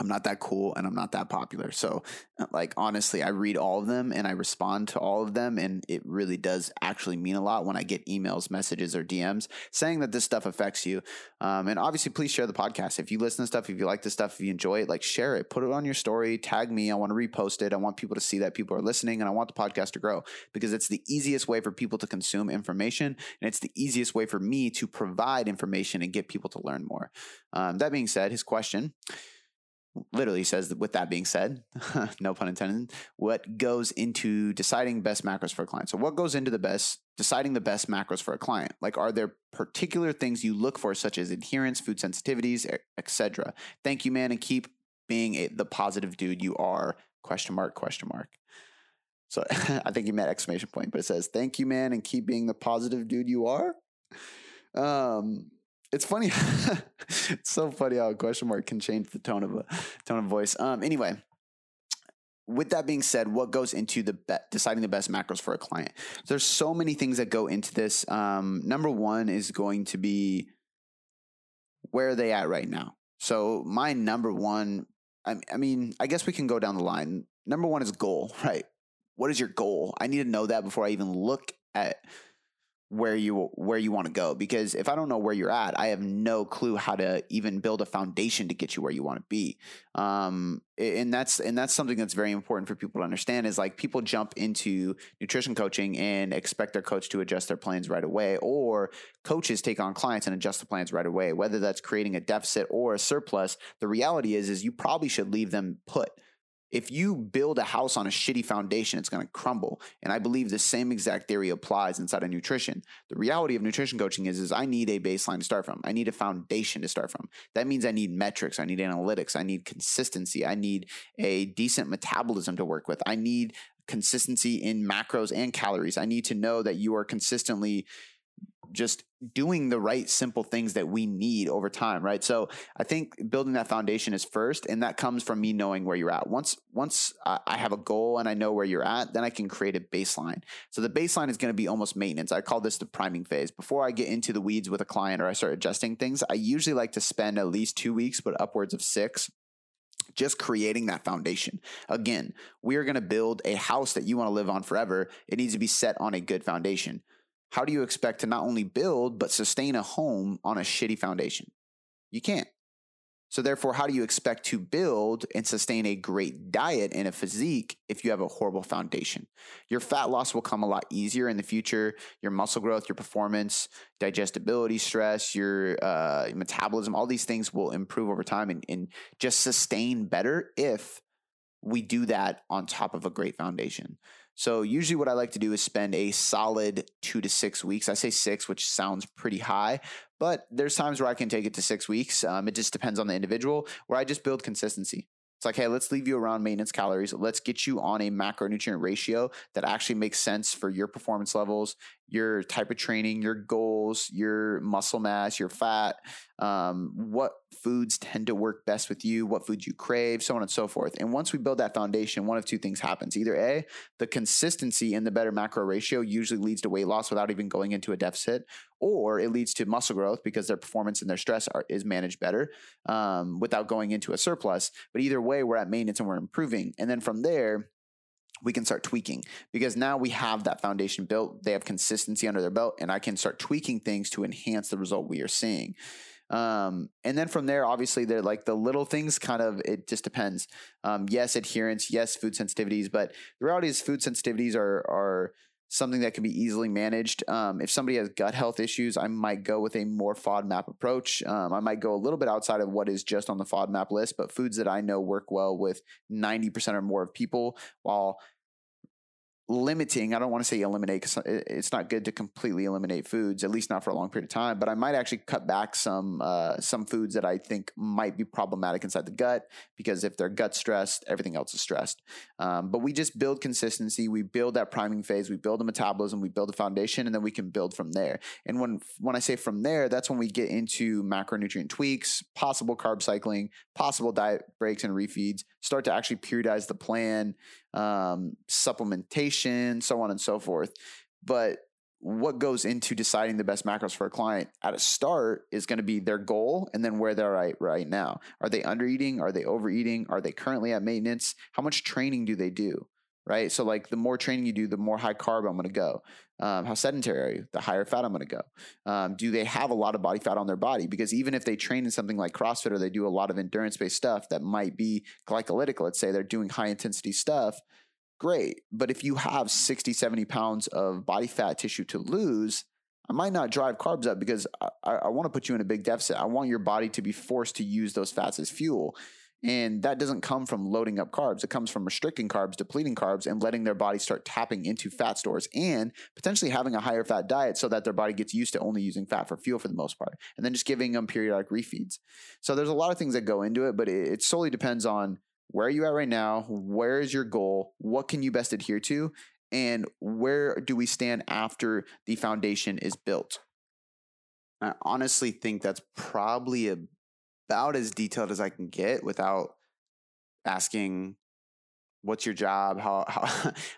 I'm not that cool and I'm not that popular. So, uh, like, honestly, I read all of them and I respond to all of them. And it really does actually mean a lot when I get emails, messages, or DMs saying that this stuff affects you. Um, and obviously, please share the podcast. If you listen to stuff, if you like this stuff, if you enjoy it, like, share it, put it on your story, tag me. I want to repost it. I want people to see that people are listening and I want the podcast to grow because it's the easiest way for people to consume information. And it's the easiest way for me to provide information and get people to learn more. Um, that being said, his question literally says that with that being said, (laughs) no pun intended, what goes into deciding best macros for a client. So what goes into the best deciding the best macros for a client? Like are there particular things you look for such as adherence, food sensitivities, etc. Thank you man and keep being a, the positive dude you are question mark question mark. So (laughs) I think you meant exclamation point, but it says thank you man and keep being the positive dude you are. Um it's funny. (laughs) it's so funny how a question mark can change the tone of a tone of voice. Um, anyway, with that being said, what goes into the be- deciding the best macros for a client? There's so many things that go into this. Um, number one is going to be where are they at right now. So my number one, I, I mean, I guess we can go down the line. Number one is goal, (laughs) right? What is your goal? I need to know that before I even look at where you where you want to go because if I don't know where you're at, I have no clue how to even build a foundation to get you where you want to be. Um, and that's and that's something that's very important for people to understand is like people jump into nutrition coaching and expect their coach to adjust their plans right away or coaches take on clients and adjust the plans right away whether that's creating a deficit or a surplus the reality is is you probably should leave them put if you build a house on a shitty foundation, it's going to crumble. And I believe the same exact theory applies inside of nutrition. The reality of nutrition coaching is, is I need a baseline to start from. I need a foundation to start from. That means I need metrics. I need analytics. I need consistency. I need a decent metabolism to work with. I need consistency in macros and calories. I need to know that you are consistently just doing the right simple things that we need over time right? So i think building that foundation is first and that comes from me knowing where you're at. Once once i have a goal and i know where you're at then i can create a baseline. So the baseline is going to be almost maintenance. I call this the priming phase. Before i get into the weeds with a client or i start adjusting things i usually like to spend at least two weeks but upwards of six just creating that foundation. Again, we are going to build a house that you want to live on forever. It needs to be set on a good foundation how do you expect to not only build, but sustain a home on a shitty foundation? You can't. So, therefore, how do you expect to build and sustain a great diet and a physique if you have a horrible foundation? Your fat loss will come a lot easier in the future. Your muscle growth, your performance, digestibility, stress, your uh, metabolism, all these things will improve over time and, and just sustain better if we do that on top of a great foundation. So usually what I like to do is spend a solid two to six weeks. I say six, which sounds pretty high, but there's times where I can take it to six weeks. Um, it just depends on the individual where I just build consistency. It's like, hey, let's leave you around maintenance calories. Let's get you on a macronutrient ratio that actually makes sense for your performance levels, your type of training, your goals, your muscle mass, your fat, um, what foods tend to work best with you, what foods you crave, so on and so forth. And once we build that foundation, one of two things happens. Either A, the consistency in the better macro ratio usually leads to weight loss without even going into a deficit, or it leads to muscle growth because their performance and their stress are, is managed better um, without going into a surplus. But either way, we're at maintenance and we're improving. And then from there, we can start tweaking because now we have that foundation built. They have consistency under their belt, and I can start tweaking things to enhance the result we are seeing. Um, and then from there, obviously, they're like the little things kind of, it just depends. Um, yes, adherence, yes, food sensitivities, but the reality is food sensitivities are, are, something that can be easily managed. Um, if somebody has gut health issues, I might go with a more FODMAP approach. Um, I might go a little bit outside of what is just on the FODMAP list, but foods that I know work well with 90% or more of people, while limiting i don't want to say eliminate because it's not good to completely eliminate foods at least not for a long period of time but i might actually cut back some uh, some foods that i think might be problematic inside the gut because if their gut stressed everything else is stressed. Um, but we just build consistency we build that priming phase we build a metabolism we build a foundation and then we can build from there. And when when i say from there that's when we get into macronutrient tweaks possible carb cycling possible diet breaks and refeeds start to actually periodize the plan um, supplementation, so on and so forth. But what goes into deciding the best macros for a client at a start is going to be their goal and then where they're at right now. Are they under eating? Are they overeating? Are they currently at maintenance? How much training do they do? Right. So like the more training you do, the more high carb I'm going to go. Um, how sedentary are you? The higher fat I'm going to go. Um, do they have a lot of body fat on their body? Because even if they train in something like CrossFit or they do a lot of endurance based stuff that might be glycolytic, let's say they're doing high intensity stuff, great. But if you have 60, 70 pounds of body fat tissue to lose, I might not drive carbs up because I, I want to put you in a big deficit. I want your body to be forced to use those fats as fuel. And that doesn't come from loading up carbs. It comes from restricting carbs, depleting carbs, and letting their body start tapping into fat stores and potentially having a higher fat diet so that their body gets used to only using fat for fuel for the most part. And then just giving them periodic refeeds. So there's a lot of things that go into it, but it, it solely depends on where are you at right now? Where is your goal? What can you best adhere to? And where do we stand after the foundation is built? I honestly think that's probably about as detailed as I can get without asking what's your job how (laughs) how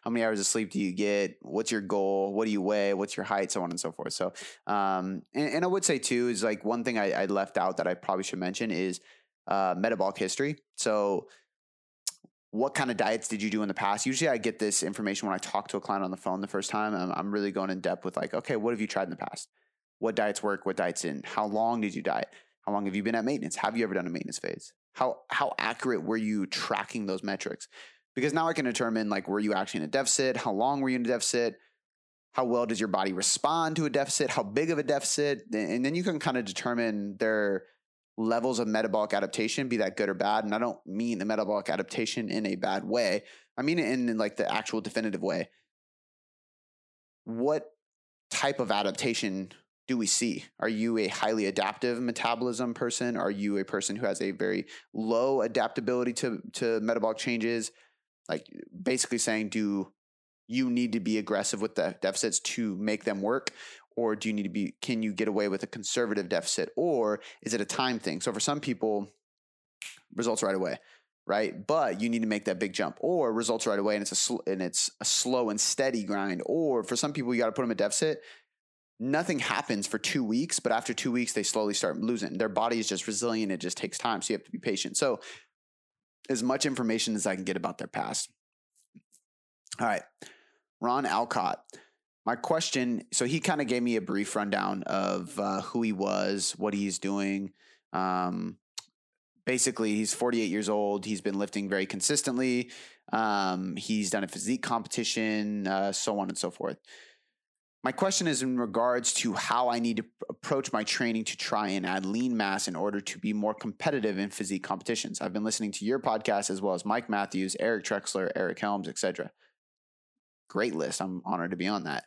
how many hours of sleep do you get what's your goal what do you weigh what's your height so on and so forth so um and, and i would say too is like one thing I, I left out that i probably should mention is uh metabolic history so what kind of diets did you do in the past? Usually I get this information when I talk to a client on the phone the first time. I'm, I'm really going in depth with like, okay, what have you tried in the past? What diets work? What diets in? How long did you diet? How long have you been at maintenance? Have you ever done a maintenance phase? How how accurate were you tracking those metrics? Because now I can determine like were you actually in a deficit? How long were you in a deficit? How well does your body respond to a deficit? How big of a deficit? And then you can kind of determine their levels of metabolic adaptation, be that good or bad. And I don't mean the metabolic adaptation in a bad way. I mean it in, in like the actual definitive way. What type of adaptation do we see? Are you a highly adaptive metabolism person? Are you a person who has a very low adaptability to, to metabolic changes? Like basically saying, do you need to be aggressive with the deficits to make them work? or do you need to be can you get away with a conservative deficit or is it a time thing so for some people results right away right but you need to make that big jump or results right away and it's a sl- and it's a slow and steady grind or for some people you got to put them a deficit nothing happens for two weeks but after two weeks they slowly start losing. Their body is just resilient. It just takes time so you have to be patient. So as much information as i can get about their past. All right. Ron alcott. My question so he kind of gave me a brief rundown of uh, who he was what he's doing. Um, basically he's 48 years old. He's been lifting very consistently. Um, he's done a physique competition uh, so on and so forth my question is in regards to how i need to approach my training to try and add lean mass in order to be more competitive in physique competitions i've been listening to your podcast as well as mike matthews eric trexler eric helms etc great list. I'm honored to be on that.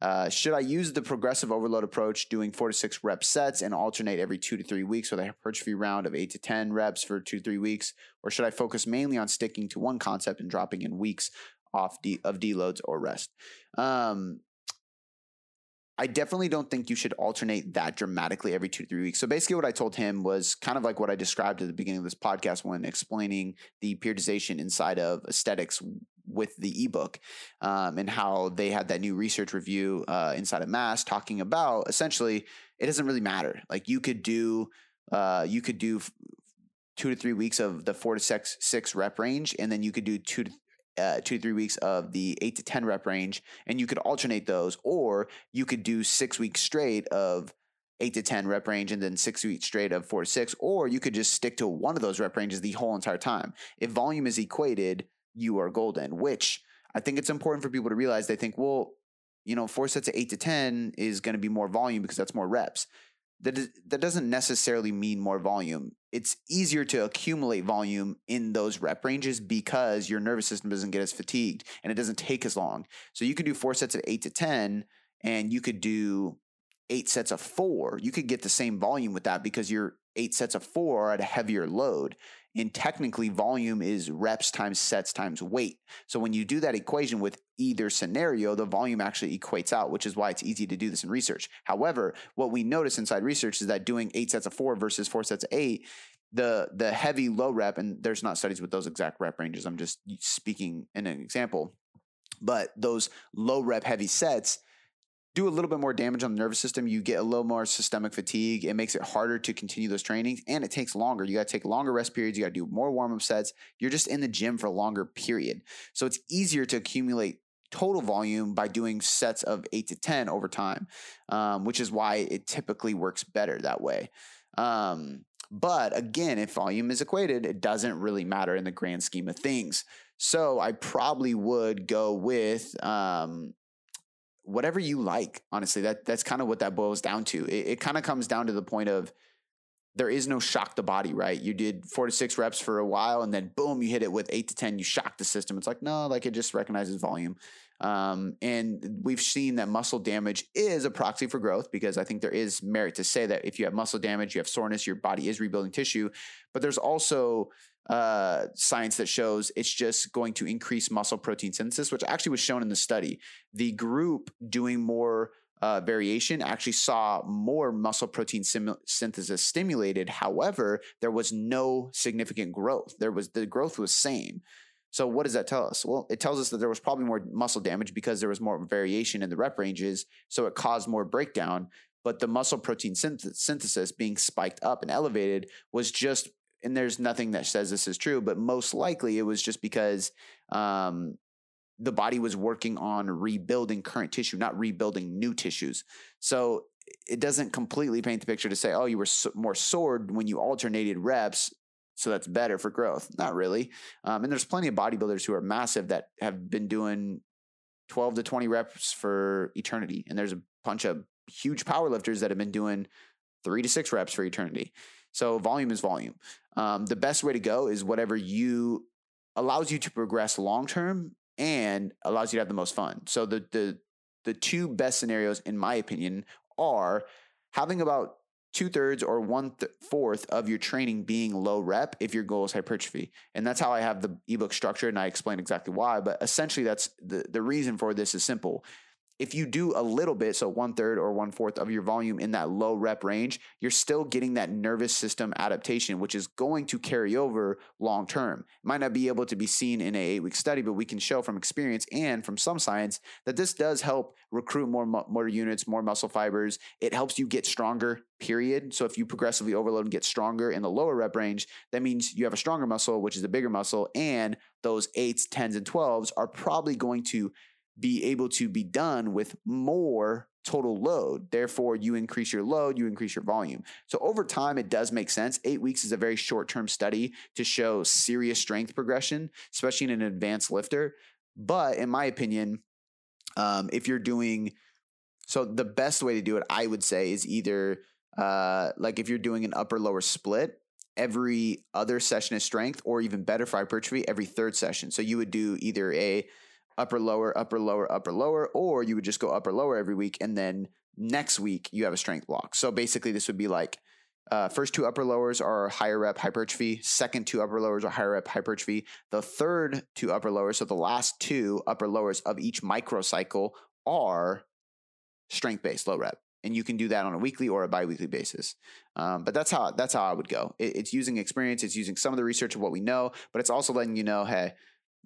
Uh, should I use the progressive overload approach, doing four to six rep sets and alternate every two to three weeks with a hypertrophy round of eight to 10 reps for two to three weeks? Or should I focus mainly on sticking to one concept and dropping in weeks off de- of deloads or rest? Um, I definitely don't think you should alternate that dramatically every two to three weeks. So basically, what I told him was kind of like what I described at the beginning of this podcast when explaining the periodization inside of aesthetics with the ebook um, and how they had that new research review uh, inside of mass talking about essentially it doesn't really matter like you could do uh, you could do two to three weeks of the four to six six rep range and then you could do two to uh, two three weeks of the eight to 10 rep range, and you could alternate those, or you could do six weeks straight of eight to 10 rep range and then six weeks straight of four to six, or you could just stick to one of those rep ranges the whole entire time. If volume is equated, you are golden, which I think it's important for people to realize. They think, well, you know, four sets of eight to 10 is going to be more volume because that's more reps. That, is, that doesn't necessarily mean more volume. It's easier to accumulate volume in those rep ranges because your nervous system doesn't get as fatigued and it doesn't take as long. So you could do four sets of eight to 10 and you could do eight sets of four. You could get the same volume with that because your eight sets of four are at a heavier load. And technically, volume is reps times sets times weight. So when you do that equation with either scenario, the volume actually equates out, which is why it's easy to do this in research. However, what we notice inside research is that doing eight sets of four versus four sets of eight, the the heavy low rep, and there's not studies with those exact rep ranges. I'm just speaking in an example, but those low rep heavy sets do a little bit more damage on the nervous system. You get a little more systemic fatigue. It makes it harder to continue those trainings and it takes longer. You got to take longer rest periods. You got to do more warm up sets. You're just in the gym for a longer period. So it's easier to accumulate total volume by doing sets of eight to 10 over time, um, which is why it typically works better that way. Um, but again, if volume is equated, it doesn't really matter in the grand scheme of things. So I probably would go with um, whatever you like. Honestly, that that's kind of what that boils down to. It, it kind of comes down to the point of there is no shock the body, right? You did four to six reps for a while, and then boom, you hit it with eight to ten. You shock the system. It's like no, like it just recognizes volume. Um, and we've seen that muscle damage is a proxy for growth because I think there is merit to say that if you have muscle damage, you have soreness, your body is rebuilding tissue. But there's also uh, science that shows it's just going to increase muscle protein synthesis, which actually was shown in the study. The group doing more uh, variation actually saw more muscle protein sim- synthesis stimulated. However, there was no significant growth. There was the growth was same. So what does that tell us? Well, it tells us that there was probably more muscle damage because there was more variation in the rep ranges, so it caused more breakdown. But the muscle protein synth- synthesis being spiked up and elevated was just, and there's nothing that says this is true, but most likely it was just because um, the body was working on rebuilding current tissue, not rebuilding new tissues. So it doesn't completely paint the picture to say, oh, you were so- more sored when you alternated reps so that's better for growth. Not really. Um, and there's plenty of bodybuilders who are massive that have been doing 12 to 20 reps for eternity. And there's a bunch of huge powerlifters that have been doing three to six reps for eternity. So volume is volume. Um, the best way to go is whatever you allows you to progress long term and allows you to have the most fun. So the the the two best scenarios, in my opinion, are having about two thirds or one th- fourth of your training being low rep if your goal is hypertrophy. And that's how I have the ebook structured and I explain exactly why. But essentially, that's the, the reason for this is simple if you do a little bit, so one third or one fourth of your volume in that low rep range, you're still getting that nervous system adaptation, which is going to carry over long term. Might not be able to be seen in a eight week study, but we can show from experience and from some science that this does help recruit more motor units, more muscle fibers. It helps you get stronger, period. So if you progressively overload and get stronger in the lower rep range, that means you have a stronger muscle, which is a bigger muscle, and those eights, tens, and twelves are probably going to be able to be done with more total load. Therefore, you increase your load, you increase your volume. So over time, it does make sense. Eight weeks is a very short term study to show serious strength progression, especially in an advanced lifter. But in my opinion, um, if you're doing so, the best way to do it, I would say, is either uh, like if you're doing an upper lower split. Every other session is strength, or even better for hypertrophy, every third session. So you would do either a upper lower upper lower upper lower or you would just go upper lower every week and then next week you have a strength block. So basically this would be like uh, first two upper lowers are higher rep hypertrophy. Second two upper lowers are higher rep hypertrophy. The third two upper lowers so the last two upper lowers of each microcycle are strength based low rep. And you can do that on a weekly or a biweekly basis. Um, but that's how that's how I would go. It, it's using experience, it's using some of the research of what we know, but it's also letting you know, hey,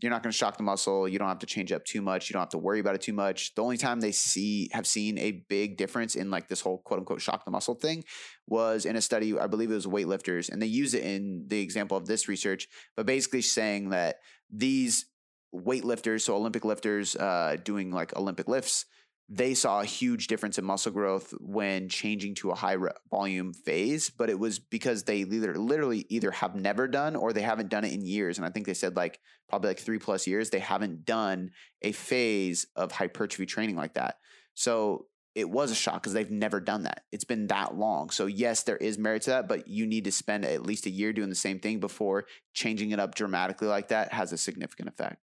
you're not going to shock the muscle. You don't have to change up too much. You don't have to worry about it too much. The only time they see have seen a big difference in like this whole quote unquote shock the muscle thing was in a study. I believe it was weightlifters, and they use it in the example of this research. But basically, saying that these weightlifters, so Olympic lifters, uh, doing like Olympic lifts, they saw a huge difference in muscle growth when changing to a high volume phase, but it was because they either literally either have never done or they haven't done it in years. And I think they said like probably like three plus years, they haven't done a phase of hypertrophy training like that. So it was a shock because they've never done that. It's been that long. So yes, there is merit to that, but you need to spend at least a year doing the same thing before changing it up dramatically like that has a significant effect.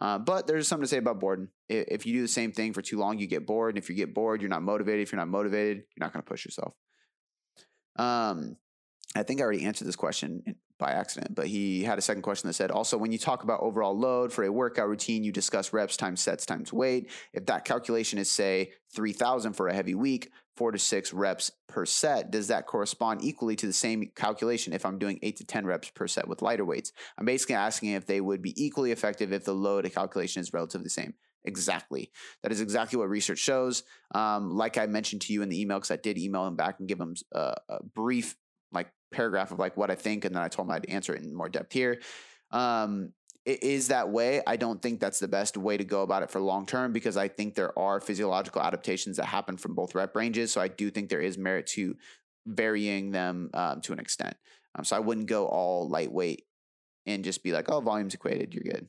Uh, but there's something to say about boredom. If you do the same thing for too long, you get bored. And if you get bored, you're not motivated. If you're not motivated, you're not going to push yourself. Um, I think I already answered this question by accident, but he had a second question that said also, when you talk about overall load for a workout routine, you discuss reps times sets times weight. If that calculation is, say, 3,000 for a heavy week, four to six reps per set, does that correspond equally to the same calculation if I'm doing eight to 10 reps per set with lighter weights? I'm basically asking if they would be equally effective if the load calculation is relatively the same. exactly. That is exactly what research shows. Um, like I mentioned to you in the email, because I did email him back and give him a, a, brief paragraph of like what I think, and then I told him I'd answer it in more depth here. Um, it is that way. I don't think that's the best way to go about it for long term because I think there are physiological adaptations that happen from both rep ranges. So I do think there is merit to varying them um, to an extent. Um, so I wouldn't go all lightweight and just be like, oh, volume's equated, you're good.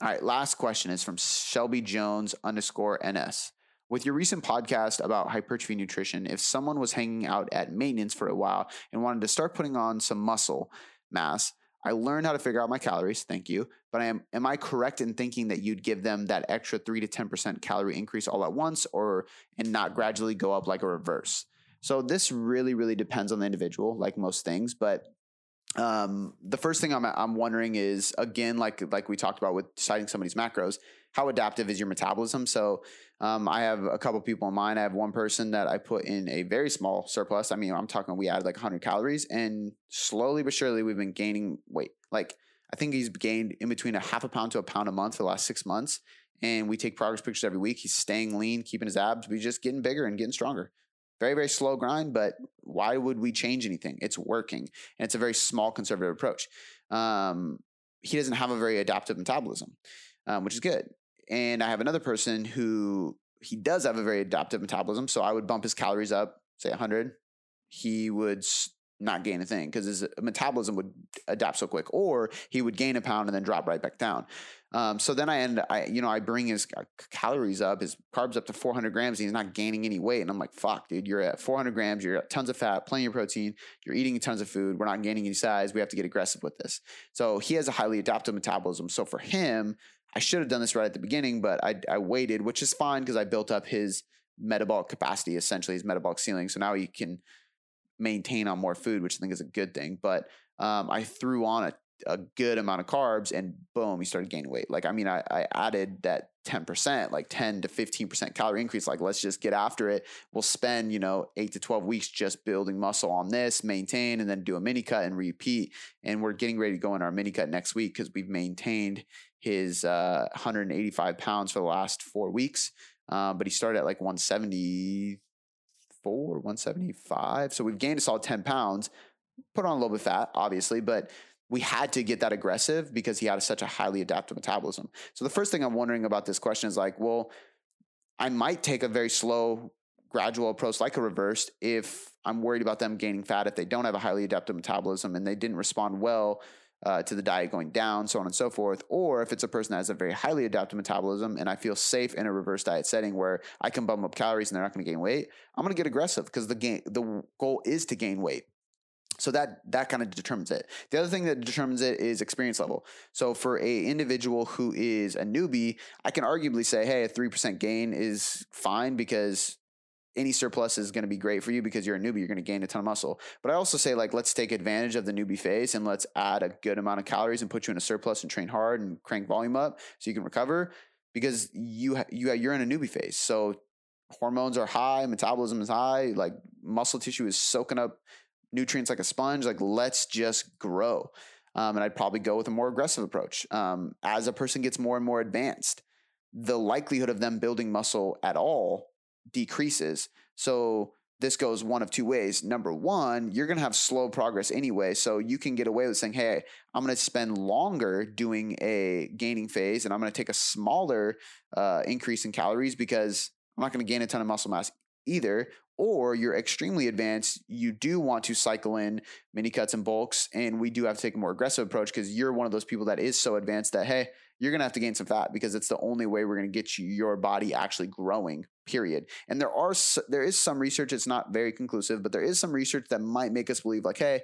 All right, last question is from Shelby Jones underscore NS. With your recent podcast about hypertrophy nutrition, if someone was hanging out at maintenance for a while and wanted to start putting on some muscle mass, I learned how to figure out my calories. Thank you. But I am am I correct in thinking that you'd give them that extra three to ten percent calorie increase all at once, or and not gradually go up like a reverse? So this really, really depends on the individual, like most things. But um, the first thing I'm I'm wondering is again, like like we talked about with deciding somebody's macros, how adaptive is your metabolism? So um, I have a couple people in mind. I have one person that I put in a very small surplus. I mean, I'm talking we added like 100 calories, and slowly but surely we've been gaining weight. Like I think he's gained in between a half a pound to a pound a month for the last six months. And we take progress pictures every week. He's staying lean, keeping his abs, but he's just getting bigger and getting stronger. Very, very slow grind, but why would we change anything? It's working. And it's a very small conservative approach. Um, he doesn't have a very adaptive metabolism, um, which is good and I have another person who he does have a very adaptive metabolism. So I would bump his calories up, say 100. He would not gain a thing because his metabolism would adapt so quick, or he would gain a pound and then drop right back down. Um, so then I end, I you know, I bring his calories up, his carbs up to 400 grams, and he's not gaining any weight. And I'm like, fuck, dude, you're at 400 grams, you're at tons of fat, plenty of protein, you're eating tons of food, we're not gaining any size. We have to get aggressive with this. So he has a highly adaptive metabolism. So for him, I should have done this right at the beginning, but I, I waited, which is fine because I built up his metabolic capacity, essentially his metabolic ceiling. So now he can maintain on more food, which I think is a good thing. But um, I threw on a a good amount of carbs and boom, he started gaining weight. Like, I mean, I, I added that 10%, like 10 to 15% calorie increase. Like, let's just get after it. We'll spend, you know, eight to 12 weeks just building muscle on this, maintain, and then do a mini cut and repeat. And we're getting ready to go in our mini cut next week because we've maintained his uh, 185 pounds for the last four weeks. Uh, but he started at like 174, 175. So we've gained a solid 10 pounds, put on a little bit of fat, obviously, but we had to get that aggressive because he had such a highly adaptive metabolism. So the first thing I'm wondering about this question is like, well, I might take a very slow, gradual approach like a reversed if I'm worried about them gaining fat if they don't have a highly adaptive metabolism and they didn't respond well uh, to the diet going down, so on and so forth. Or if it's a person that has a very highly adaptive metabolism and I feel safe in a reverse diet setting where I can bump up calories and they're not going to gain weight, I'm going to get aggressive because the gain the goal is to gain weight. So that that kind of determines it. The other thing that determines it is experience level. So for a individual who is a newbie, I can arguably say, hey, a three percent gain is fine because any surplus is going to be great for you because you're a newbie. You're going to gain a ton of muscle. But I also say like let's take advantage of the newbie phase and let's add a good amount of calories and put you in a surplus and train hard and crank volume up so you can recover because you you you're in a newbie phase. So hormones are high, metabolism is high, like muscle tissue is soaking up nutrients like a sponge. Like, let's just grow. Um, and I'd probably go with a more aggressive approach. Um, as a person gets more and more advanced, the likelihood of them building muscle at all decreases. So this goes one of two ways. Number one, you're going to have slow progress anyway. So you can get away with saying, hey, I'm going to spend longer doing a gaining phase and I'm going to take a smaller uh, increase in calories because I'm not going to gain a ton of muscle mass either or you're extremely advanced, you do want to cycle in mini cuts and bulks. And we do have to take a more aggressive approach because you're one of those people that is so advanced that, hey, you're going to have to gain some fat because it's the only way we're going to get you, your body actually growing, period. And there are, there is some research, it's not very conclusive, but there is some research that might make us believe like, hey,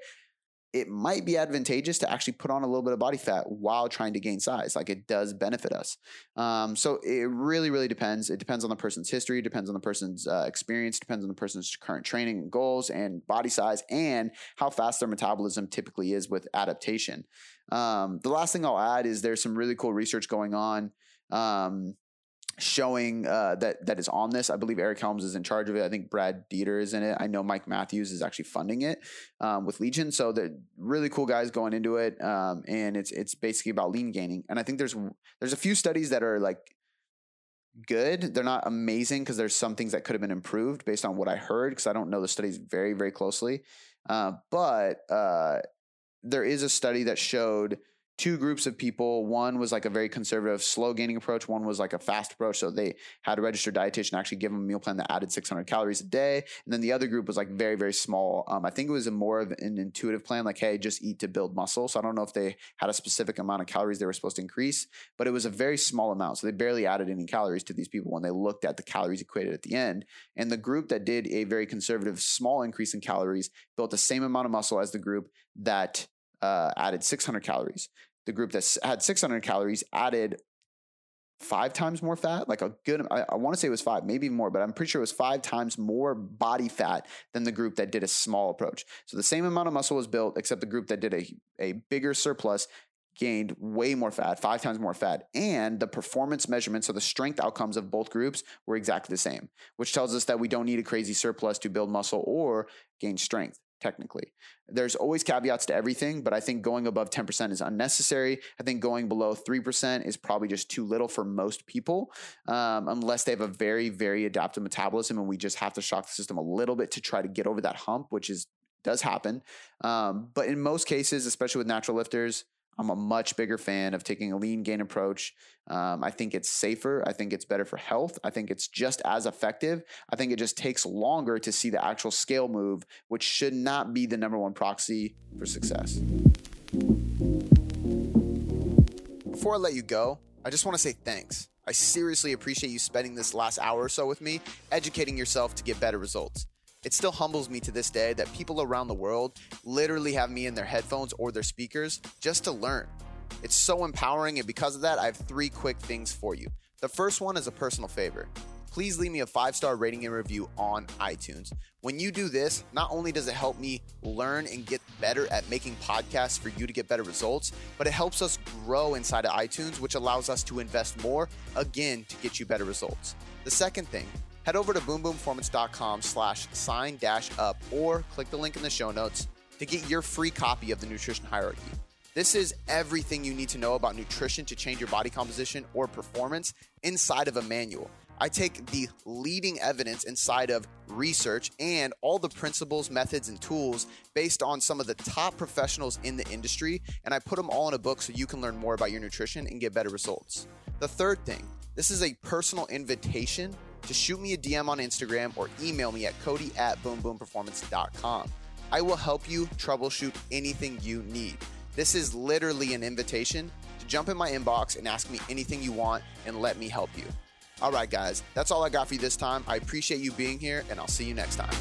it might be advantageous to actually put on a little bit of body fat while trying to gain size. Like it does benefit us. Um, so it really, really depends. It depends on the person's history, depends on the person's uh, experience, depends on the person's current training and goals and body size and how fast their metabolism typically is with adaptation. Um, the last thing I'll add is there's some really cool research going on. Um, showing uh, that that is on this. I believe Eric Helms is in charge of it. I think Brad Dieter is in it. I know Mike Matthews is actually funding it um, with Legion. So the really cool guys going into it, um, and it's it's basically about lean gaining. And I think there's there's a few studies that are like good. They're not amazing because there's some things that could have been improved based on what I heard because I don't know the studies very, very closely. Uh, but uh, there is a study that showed two groups of people. One was like a very conservative, slow gaining approach. One was like a fast approach. So they had a registered dietitian actually give them a meal plan that added 600 calories a day. And then the other group was like very, very small. Um, I think it was more of an intuitive plan, like, hey, just eat to build muscle. So I don't know if they had a specific amount of calories they were supposed to increase, but it was a very small amount. So they barely added any calories to these people when they looked at the calories equated at the end. And the group that did a very conservative, small increase in calories built the same amount of muscle as the group that uh, added 600 calories. The group that had 600 calories added five times more fat like a good i, I want to say it was five maybe more but i'm pretty sure it was five times more body fat than the group that did a small approach. So the same amount of muscle was built except the group that did a, a bigger surplus gained way more fat five times more fat and the performance measurements so the strength outcomes of both groups were exactly the same which tells us that we don't need a crazy surplus to build muscle or gain strength technically. There's always caveats to everything, but I think going above 10% is unnecessary. I think going below 3% is probably just too little for most people, um, unless they have a very, very adaptive metabolism and we just have to shock the system a little bit to try to get over that hump, which is does happen. Um, but in most cases, especially with natural lifters, I'm a much bigger fan of taking a lean gain approach. Um, I think it's safer. I think it's better for health. I think it's just as effective. I think it just takes longer to see the actual scale move, which should not be the number one proxy for success. Before I let you go, I just want to say thanks. I seriously appreciate you spending this last hour or so with me, educating yourself to get better results. It still humbles me to this day that people around the world literally have me in their headphones or their speakers just to learn. It's so empowering, and because of that, I have three quick things for you. The first one is a personal favor. Please leave me a five star rating and review on iTunes. When you do this, not only does it help me learn and get better at making podcasts for you to get better results, but it helps us grow inside of iTunes, which allows us to invest more again to get you better results. The second thing, head over to boomboomperformance.com slash sign dash up or click the link in the show notes to get your free copy of the nutrition hierarchy. This is everything you need to know about nutrition to change your body composition or performance inside of a manual. I take the leading evidence inside of research and all the principles, methods, and tools based on some of the top professionals in the industry, and I put them all in a book so you can learn more about your nutrition and get better results. The third thing, this is a personal invitation to shoot me a DM on Instagram or email me at cody at boomboomperformance.com. I will help you troubleshoot anything you need. This is literally an invitation to jump in my inbox and ask me anything you want and let me help you. All right, guys, that's all I got for you this time. I appreciate you being here, and I'll see you next time.